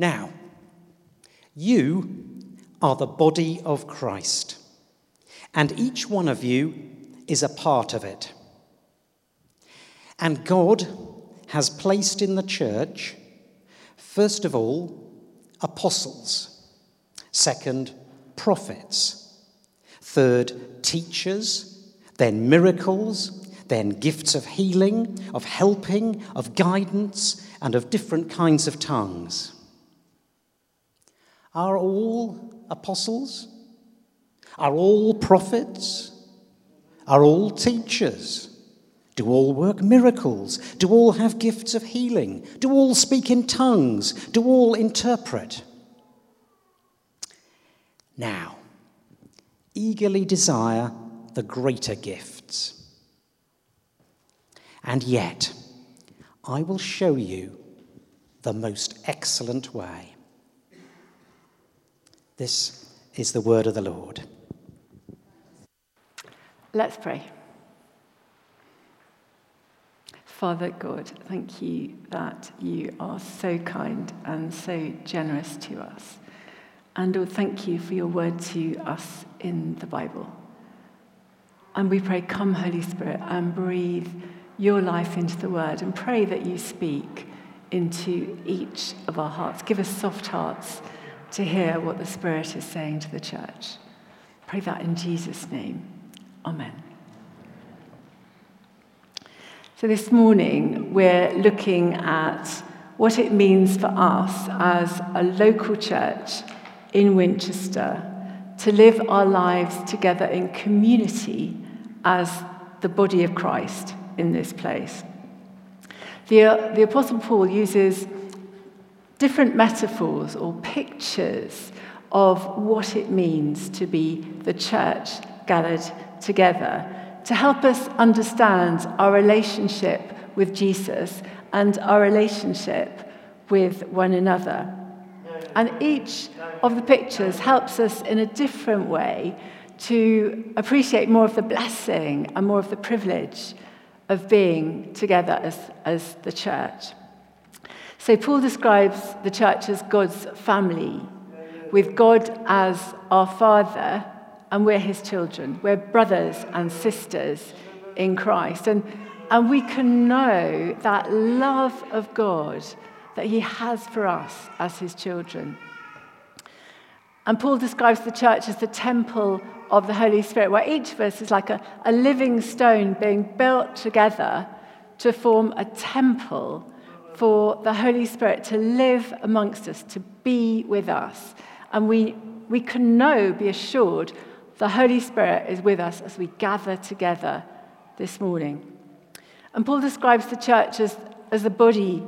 Now, you are the body of Christ, and each one of you is a part of it. And God has placed in the church, first of all, apostles, second, prophets, third, teachers, then miracles, then gifts of healing, of helping, of guidance, and of different kinds of tongues. Are all apostles? Are all prophets? Are all teachers? Do all work miracles? Do all have gifts of healing? Do all speak in tongues? Do all interpret? Now, eagerly desire the greater gifts. And yet, I will show you the most excellent way. This is the word of the Lord. Let's pray. Father God, thank you that you are so kind and so generous to us. And Lord, thank you for your word to us in the Bible. And we pray, come, Holy Spirit, and breathe your life into the word and pray that you speak into each of our hearts. Give us soft hearts to hear what the Spirit is saying to the church. Pray that in Jesus' name. Amen. So, this morning, we're looking at what it means for us as a local church in Winchester to live our lives together in community as the body of Christ in this place. The, the Apostle Paul uses different metaphors or pictures of what it means to be the church gathered together to help us understand our relationship with Jesus and our relationship with one another. And each of the pictures helps us in a different way to appreciate more of the blessing and more of the privilege of being together as, as the church. So, Paul describes the church as God's family, with God as our Father and we're his children. We're brothers and sisters in Christ. And, and we can know that love of God that he has for us as his children. And Paul describes the church as the temple of the Holy Spirit, where each of us is like a, a living stone being built together to form a temple for the Holy Spirit to live amongst us, to be with us. And we, we can know, be assured, the Holy Spirit is with us as we gather together this morning. And Paul describes the church as, as the body,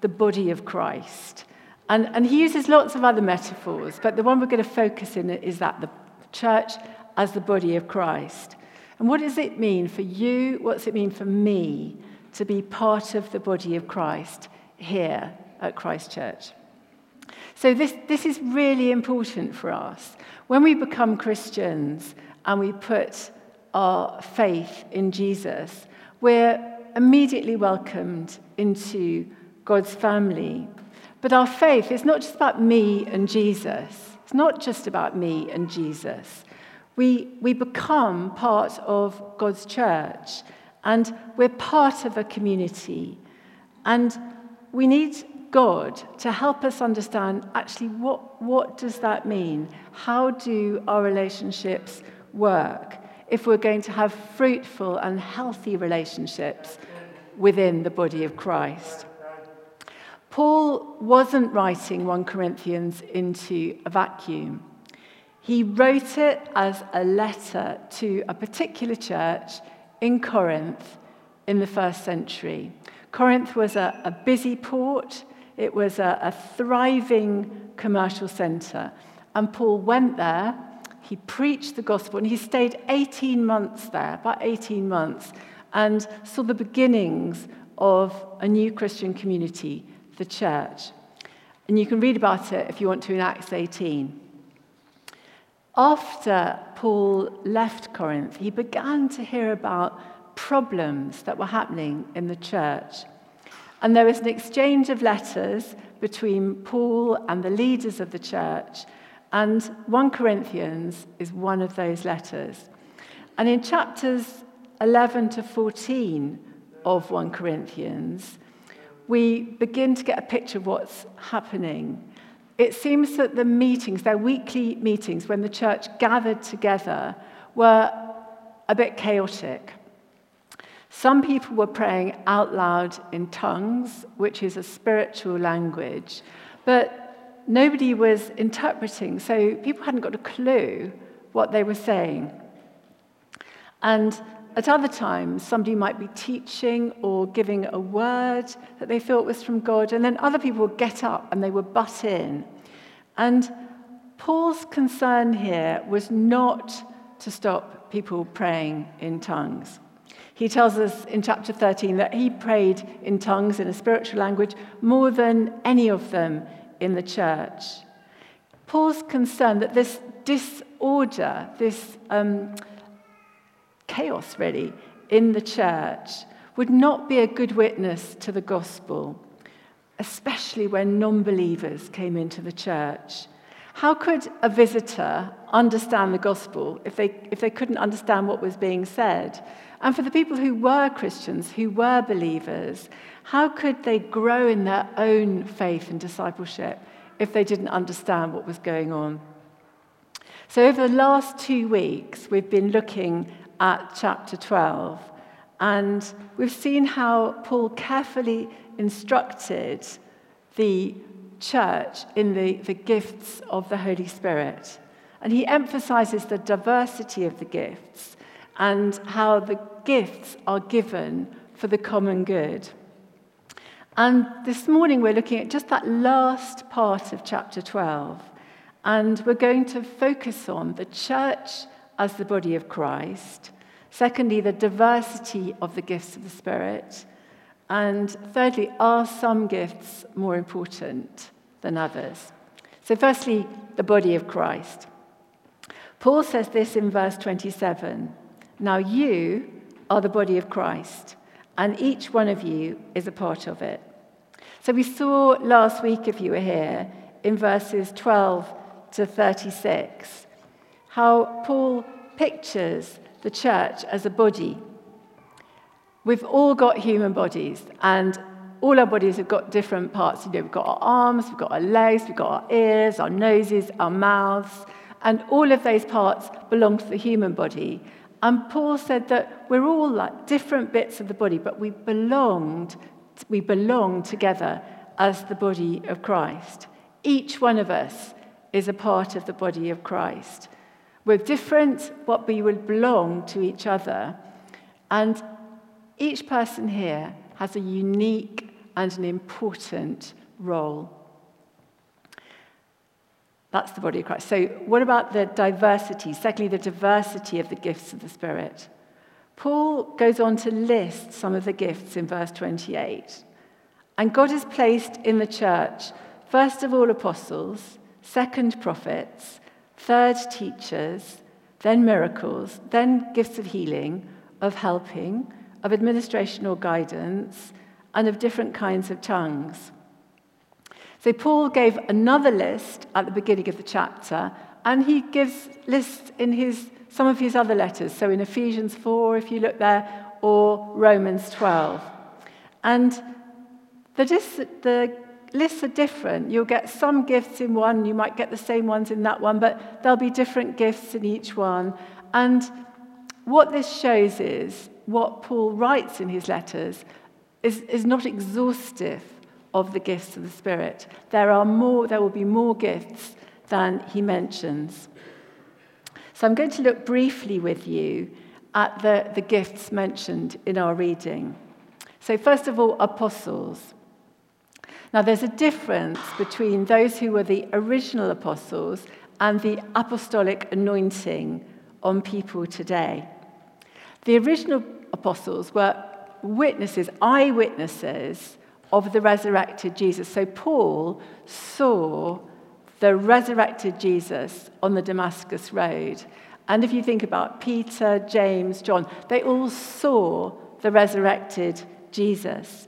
the body of Christ. And, and he uses lots of other metaphors, but the one we're going to focus in is that the church as the body of Christ. And what does it mean for you? What's it mean for me to be part of the body of Christ here at Christ Church? So, this, this is really important for us. When we become Christians and we put our faith in Jesus, we're immediately welcomed into God's family. But our faith is not just about me and Jesus. It's not just about me and Jesus. We, we become part of God's church and we're part of a community. And we need God to help us understand actually what, what does that mean? How do our relationships work if we're going to have fruitful and healthy relationships within the body of Christ? Paul wasn't writing 1 Corinthians into a vacuum. He wrote it as a letter to a particular church in Corinth in the first century. Corinth was a, a busy port, it was a, a thriving commercial centre. And Paul went there, he preached the gospel, and he stayed 18 months there, about 18 months, and saw the beginnings of a new Christian community, the church. And you can read about it if you want to in Acts 18. After Paul left Corinth, he began to hear about problems that were happening in the church. And there was an exchange of letters between Paul and the leaders of the church, and 1 Corinthians is one of those letters. And in chapters 11 to 14 of 1 Corinthians, we begin to get a picture of what's happening. It seems that the meetings, their weekly meetings, when the church gathered together, were a bit chaotic. Some people were praying out loud in tongues, which is a spiritual language, but nobody was interpreting, so people hadn't got a clue what they were saying. And at other times, somebody might be teaching or giving a word that they felt was from God, and then other people would get up and they would butt in. And Paul's concern here was not to stop people praying in tongues. He tells us in chapter 13 that he prayed in tongues in a spiritual language more than any of them in the church. Paul's concern that this disorder, this um, chaos really, in the church would not be a good witness to the gospel, especially when non believers came into the church. How could a visitor understand the gospel if they, if they couldn't understand what was being said? And for the people who were Christians, who were believers, how could they grow in their own faith and discipleship if they didn't understand what was going on? So, over the last two weeks, we've been looking at chapter 12. And we've seen how Paul carefully instructed the church in the, the gifts of the Holy Spirit. And he emphasizes the diversity of the gifts and how the gifts are given for the common good. And this morning we're looking at just that last part of chapter 12. And we're going to focus on the church as the body of Christ. Secondly, the diversity of the gifts of the Spirit. And thirdly, are some gifts more important than others? So, firstly, the body of Christ. Paul says this in verse 27 Now you are the body of Christ, and each one of you is a part of it. So, we saw last week, if you were here, in verses 12 to 36, how Paul pictures the church as a body. We've all got human bodies, and all our bodies have got different parts. You know, we've got our arms, we've got our legs, we've got our ears, our noses, our mouths, and all of those parts belong to the human body. And Paul said that we're all like different bits of the body, but we belonged, we belong together as the body of Christ. Each one of us is a part of the body of Christ. We're different, but we will belong to each other. And each person here has a unique and an important role. That's the body of Christ. So, what about the diversity? Secondly, the diversity of the gifts of the Spirit. Paul goes on to list some of the gifts in verse 28. And God has placed in the church, first of all, apostles, second, prophets, third, teachers, then miracles, then gifts of healing, of helping, of administration or guidance, and of different kinds of tongues. So Paul gave another list at the beginning of the chapter, and he gives lists in his, some of his other letters. So in Ephesians 4, if you look there, or Romans 12. And the, the lists are different. You'll get some gifts in one, you might get the same ones in that one, but there'll be different gifts in each one. And what this shows is what Paul writes in his letters is, is not exhaustive of the gifts of the Spirit. There are more, there will be more gifts than he mentions. So I'm going to look briefly with you at the, the gifts mentioned in our reading. So, first of all, apostles. Now, there's a difference between those who were the original apostles and the apostolic anointing on people today. The original apostles were witnesses, eyewitnesses of the resurrected Jesus. So, Paul saw the resurrected Jesus on the Damascus Road. And if you think about Peter, James, John, they all saw the resurrected Jesus.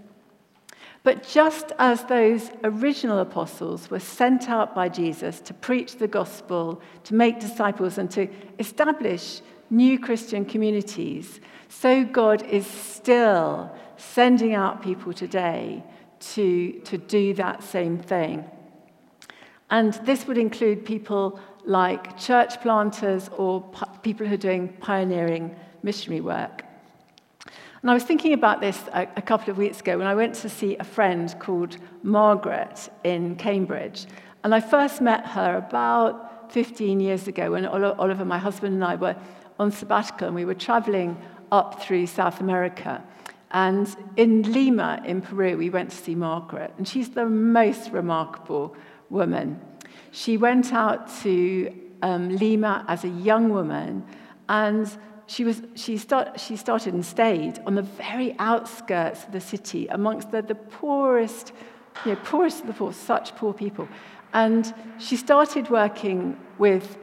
But just as those original apostles were sent out by Jesus to preach the gospel, to make disciples, and to establish new Christian communities, so God is still sending out people today to, to do that same thing. And this would include people like church planters or people who are doing pioneering missionary work. And I was thinking about this a, a, couple of weeks ago when I went to see a friend called Margaret in Cambridge. And I first met her about 15 years ago when Oliver, my husband, and I were on sabbatical and we were traveling up through South America. And in Lima, in Peru, we went to see Margaret. And she's the most remarkable woman. She went out to um, Lima as a young woman and she, was, she, start, she started and stayed on the very outskirts of the city amongst the, the poorest, you know, poorest of the poor, such poor people. And she started working with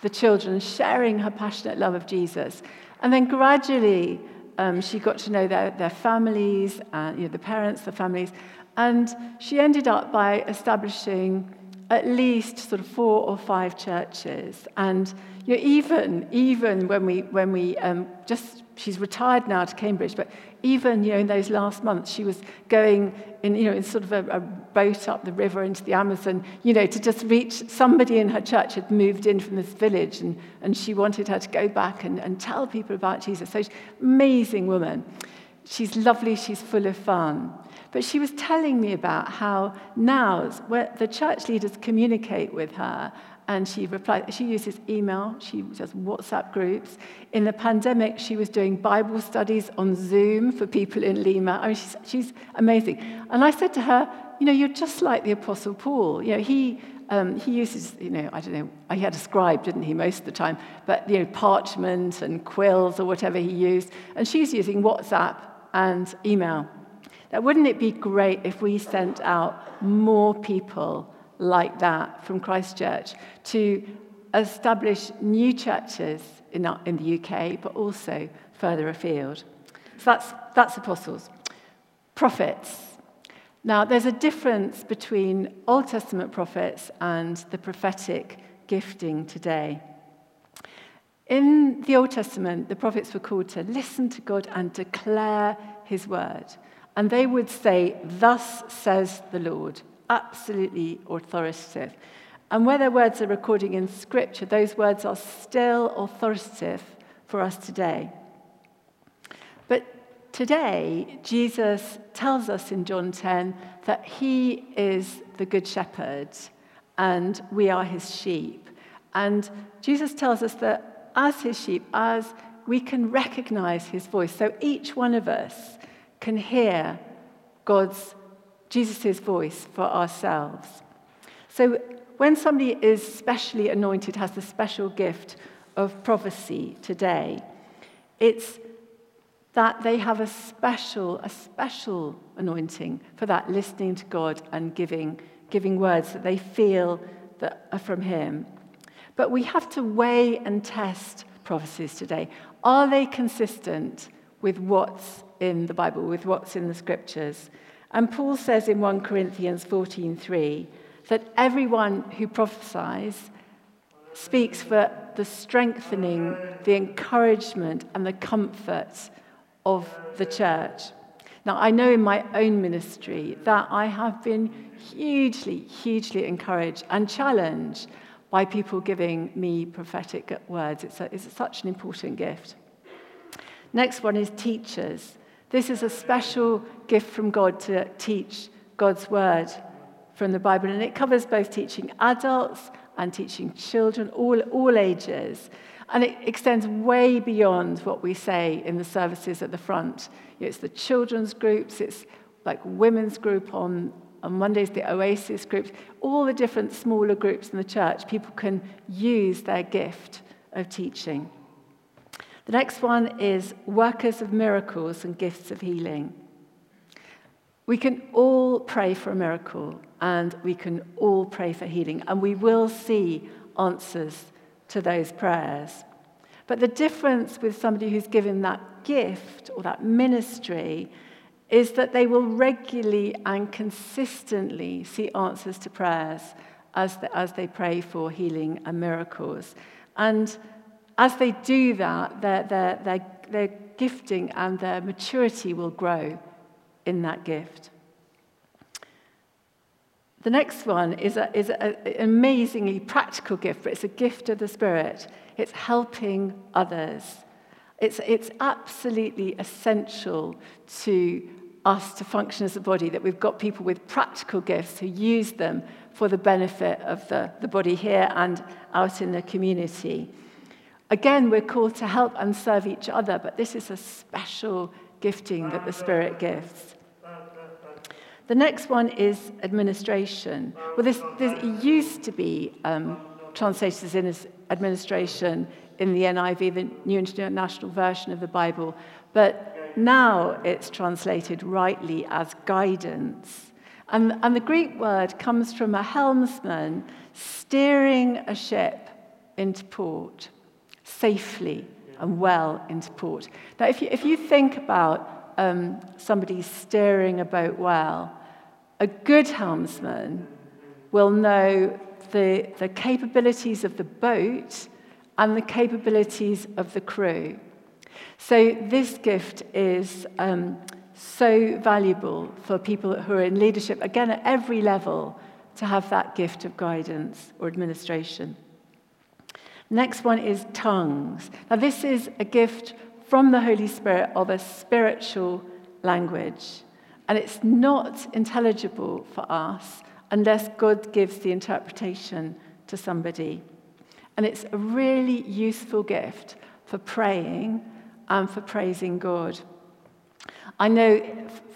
the children, sharing her passionate love of Jesus. And then gradually, um, she got to know their, their families, uh, you know, the parents, the families, and she ended up by establishing at least sort of four or five churches. And you know, even, even when we, when we um, just, she's retired now to Cambridge, but even, you know, in those last months, she was going in, you know, in sort of a, a boat up the river into the Amazon, you know, to just reach, somebody in her church had moved in from this village and, and she wanted her to go back and, and tell people about Jesus. So amazing woman. She's lovely, she's full of fun. But she was telling me about how now the church leaders communicate with her and she replied she uses email she does whatsapp groups in the pandemic she was doing bible studies on zoom for people in lima i mean she's, she's amazing and i said to her you know you're just like the apostle paul you know he um, he uses, you know, I don't know, he had a scribe, didn't he, most of the time, but, you know, parchment and quills or whatever he used. And she's using WhatsApp and email. Now, wouldn't it be great if we sent out more people like that from Christchurch to establish new churches in, in the UK, but also further afield? So that's, that's apostles. Prophets. Now, there's a difference between Old Testament prophets and the prophetic gifting today. In the Old Testament, the prophets were called to listen to God and declare his word. And they would say, Thus says the Lord, absolutely authoritative. And where their words are recording in Scripture, those words are still authoritative for us today. But today, Jesus tells us in John 10 that he is the Good Shepherd and we are his sheep. And Jesus tells us that as his sheep, as we can recognize his voice. So each one of us can hear God's, Jesus' voice for ourselves. So when somebody is specially anointed, has the special gift of prophecy today, it's that they have a special, a special anointing for that listening to God and giving, giving words that they feel that are from Him. But we have to weigh and test prophecies today. Are they consistent with what's in the Bible, with what's in the scriptures. And Paul says in 1 Corinthians 14:3 that everyone who prophesies speaks for the strengthening, the encouragement, and the comfort of the church. Now, I know in my own ministry that I have been hugely, hugely encouraged and challenged by people giving me prophetic words. It's, a, it's such an important gift. Next one is teachers. This is a special gift from God to teach God's word from the Bible, and it covers both teaching adults and teaching children, all, all ages. And it extends way beyond what we say in the services at the front. It's the children's groups, it's like women's group on, on Mondays, the Oasis groups, all the different smaller groups in the church. People can use their gift of teaching. The next one is workers of miracles and gifts of healing. We can all pray for a miracle and we can all pray for healing, and we will see answers to those prayers. But the difference with somebody who's given that gift or that ministry is that they will regularly and consistently see answers to prayers as, the, as they pray for healing and miracles. And as they do that, their, their, their, their gifting and their maturity will grow in that gift. The next one is, a, is an amazingly practical gift, but it's a gift of the Spirit. It's helping others. It's, it's absolutely essential to us to function as a body that we've got people with practical gifts who use them for the benefit of the, the body here and out in the community. Again, we're called to help and serve each other, but this is a special gifting that the Spirit gives. The next one is administration. Well, this, this used to be um, translated as administration in the NIV, the New International Version of the Bible, but now it's translated rightly as guidance. And, and the Greek word comes from a helmsman steering a ship into port safely and well into port. Now, if you, if you think about um, somebody steering a boat well, a good helmsman will know the, the capabilities of the boat and the capabilities of the crew. So, this gift is um, so valuable for people who are in leadership, again, at every level, to have that gift of guidance or administration. Next one is tongues. Now, this is a gift from the Holy Spirit of a spiritual language. And it's not intelligible for us unless God gives the interpretation to somebody. And it's a really useful gift for praying and for praising God. I know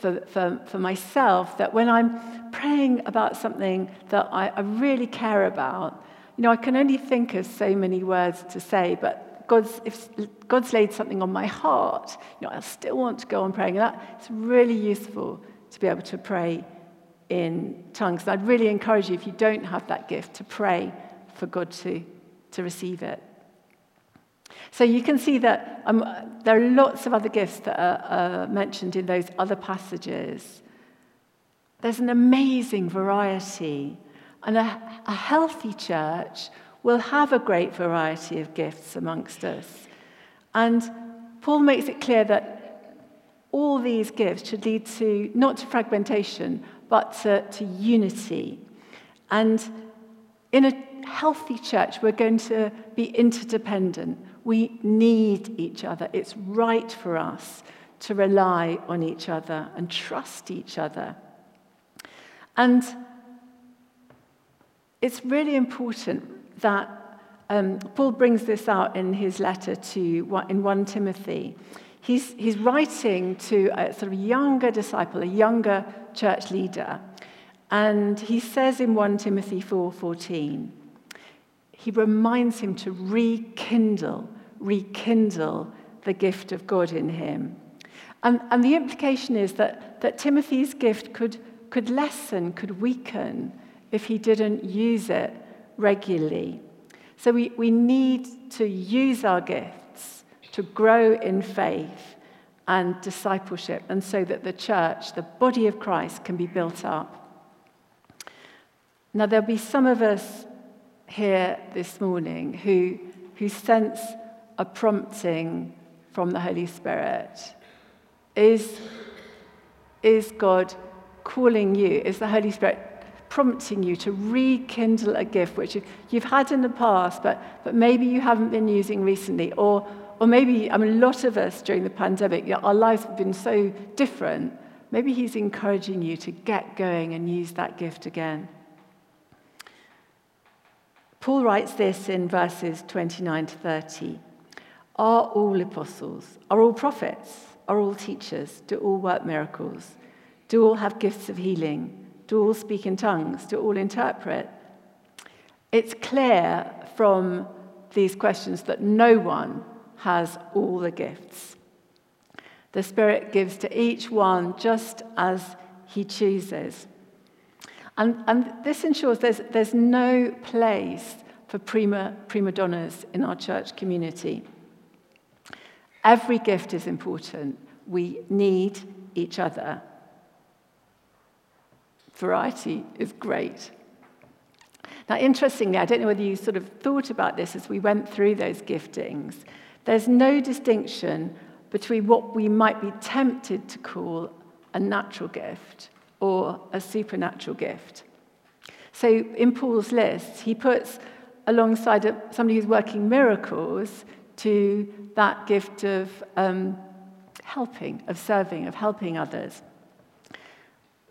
for, for, for myself that when I'm praying about something that I, I really care about, you know, I can only think of so many words to say, but God's, if God's laid something on my heart, you know, I still want to go on praying. And that, it's really useful to be able to pray in tongues. And I'd really encourage you, if you don't have that gift, to pray for God to, to receive it. So you can see that um, there are lots of other gifts that are uh, mentioned in those other passages. There's an amazing variety, and a, a healthy church will have a great variety of gifts amongst us. And Paul makes it clear that all these gifts should lead to not to fragmentation, but to, to unity. And in a healthy church, we're going to be interdependent. We need each other. It's right for us to rely on each other and trust each other. And it's really important that um, Paul brings this out in his letter to in 1 Timothy. He's, he's writing to a sort of younger disciple, a younger church leader, and he says in 1 Timothy 4:14, he reminds him to rekindle, rekindle the gift of God in him. And, and the implication is that, that Timothy's gift could, could lessen, could weaken if he didn't use it regularly. So we, we need to use our gifts to grow in faith and discipleship, and so that the church, the body of Christ, can be built up. Now, there'll be some of us here this morning who, who sense a prompting from the Holy Spirit? Is, is God calling you? Is the Holy Spirit prompting you to rekindle a gift which you've had in the past, but, but maybe you haven't been using recently? Or, or maybe, I mean, a lot of us during the pandemic, our lives have been so different. Maybe He's encouraging you to get going and use that gift again. Paul writes this in verses 29 to 30. Are all apostles? Are all prophets? Are all teachers? Do all work miracles? Do all have gifts of healing? Do all speak in tongues? Do all interpret? It's clear from these questions that no one has all the gifts. The Spirit gives to each one just as He chooses. And, and this ensures there's, there's no place for prima, prima donnas in our church community. Every gift is important. We need each other. Variety is great. Now, interestingly, I don't know whether you sort of thought about this as we went through those giftings. There's no distinction between what we might be tempted to call a natural gift or a supernatural gift. So, in Paul's list, he puts alongside somebody who's working miracles to that gift of um, helping, of serving, of helping others.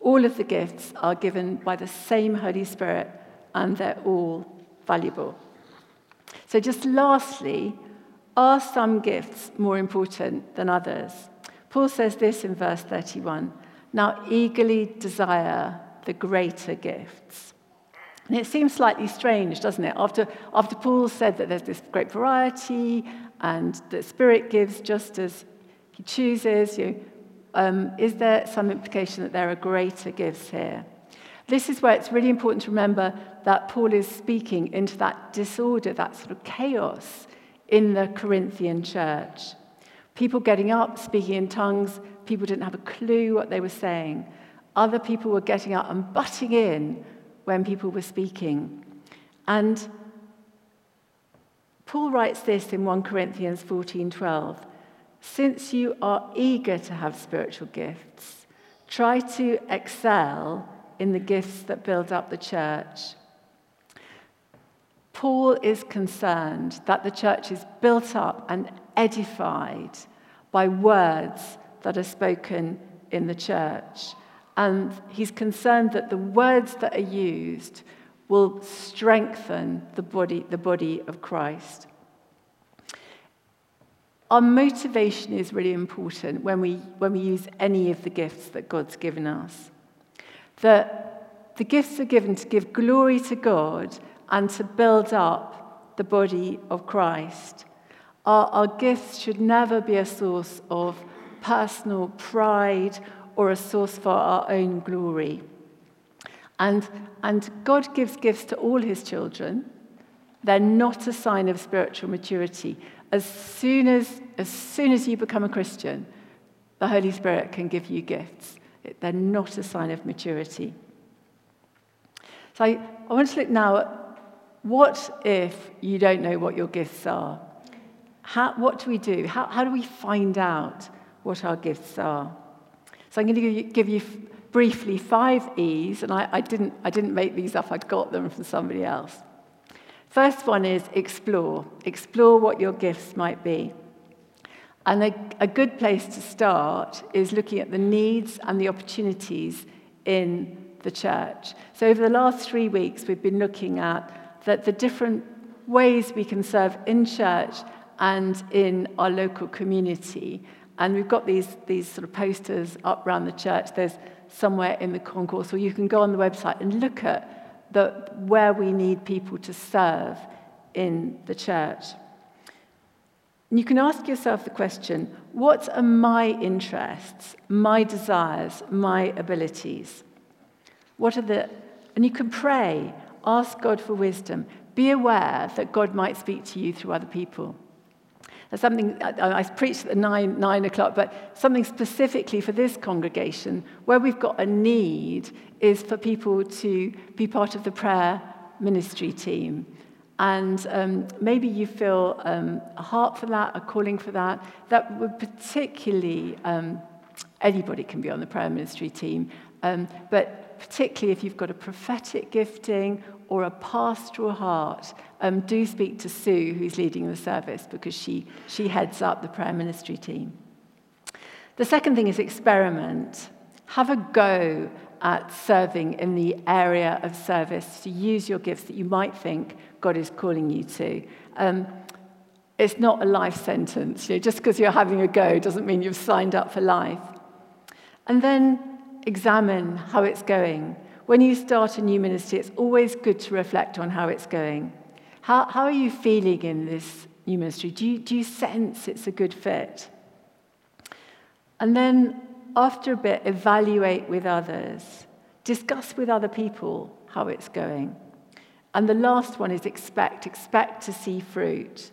All of the gifts are given by the same Holy Spirit and they're all valuable. So, just lastly, are some gifts more important than others? Paul says this in verse 31 Now eagerly desire the greater gifts. And it seems slightly strange, doesn't it? After, after Paul said that there's this great variety and the Spirit gives just as he chooses, you know, um, is there some implication that there are greater gifts here? This is where it's really important to remember that Paul is speaking into that disorder, that sort of chaos in the Corinthian church. People getting up, speaking in tongues, people didn't have a clue what they were saying. Other people were getting up and butting in when people were speaking. And Paul writes this in 1 Corinthians 14:12. Since you are eager to have spiritual gifts, try to excel in the gifts that build up the church. Paul is concerned that the church is built up and edified by words that are spoken in the church. And he's concerned that the words that are used will strengthen the body, the body of Christ. Our motivation is really important when we, when we use any of the gifts that God's given us. That the gifts are given to give glory to God and to build up the body of Christ. Our, our gifts should never be a source of personal pride or a source for our own glory. And, and God gives gifts to all his children. They're not a sign of spiritual maturity. As soon as, as soon as you become a Christian, the Holy Spirit can give you gifts. They're not a sign of maturity. So I, I want to look now at what if you don't know what your gifts are? How, what do we do? How, how do we find out what our gifts are? So I'm going to give you, give you briefly five E's, and I, I, didn't, I didn't make these up, I'd got them from somebody else. First one is explore. Explore what your gifts might be. And a, a good place to start is looking at the needs and the opportunities in the church. So, over the last three weeks, we've been looking at that the different ways we can serve in church and in our local community. And we've got these, these sort of posters up around the church. There's somewhere in the concourse, or you can go on the website and look at where we need people to serve in the church. And you can ask yourself the question what are my interests, my desires, my abilities? What are the. And you can pray, ask God for wisdom, be aware that God might speak to you through other people. Something, I, I preached at nine, nine o'clock, but something specifically for this congregation where we've got a need is for people to be part of the prayer ministry team. And um, maybe you feel um, a heart for that, a calling for that. That would particularly, um, anybody can be on the prayer ministry team, um, but particularly if you've got a prophetic gifting or a pastoral heart, um, do speak to Sue, who's leading the service, because she, she heads up the prayer ministry team. The second thing is experiment. Have a go at serving in the area of service to use your gifts that you might think God is calling you to. Um, it's not a life sentence. You know, just because you're having a go doesn't mean you've signed up for life. And then examine how it's going. When you start a new ministry, it's always good to reflect on how it's going. How, how are you feeling in this new ministry? Do you, do you sense it's a good fit? And then, after a bit, evaluate with others. Discuss with other people how it's going. And the last one is expect. Expect to see fruit.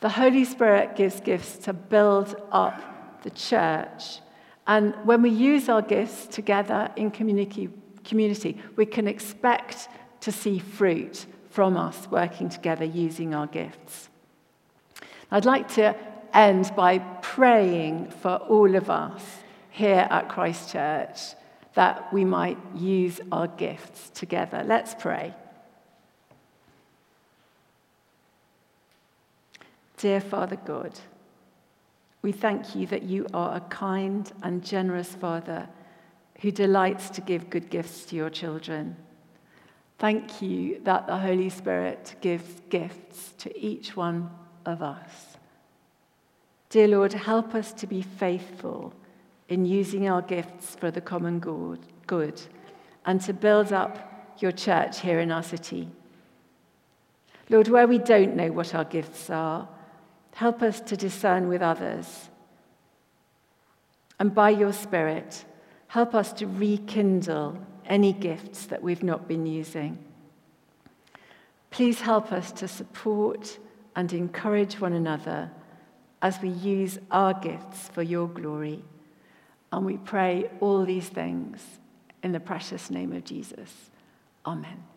The Holy Spirit gives gifts to build up the church And when we use our gifts together in community, community, we can expect to see fruit from us working together using our gifts. I'd like to end by praying for all of us here at Christchurch that we might use our gifts together. Let's pray. Dear Father God, we thank you that you are a kind and generous Father who delights to give good gifts to your children. Thank you that the Holy Spirit gives gifts to each one of us. Dear Lord, help us to be faithful in using our gifts for the common good and to build up your church here in our city. Lord, where we don't know what our gifts are, help us to discern with others. And by your Spirit, help us to rekindle any gifts that we've not been using. Please help us to support and encourage one another as we use our gifts for your glory. And we pray all these things in the precious name of Jesus. Amen.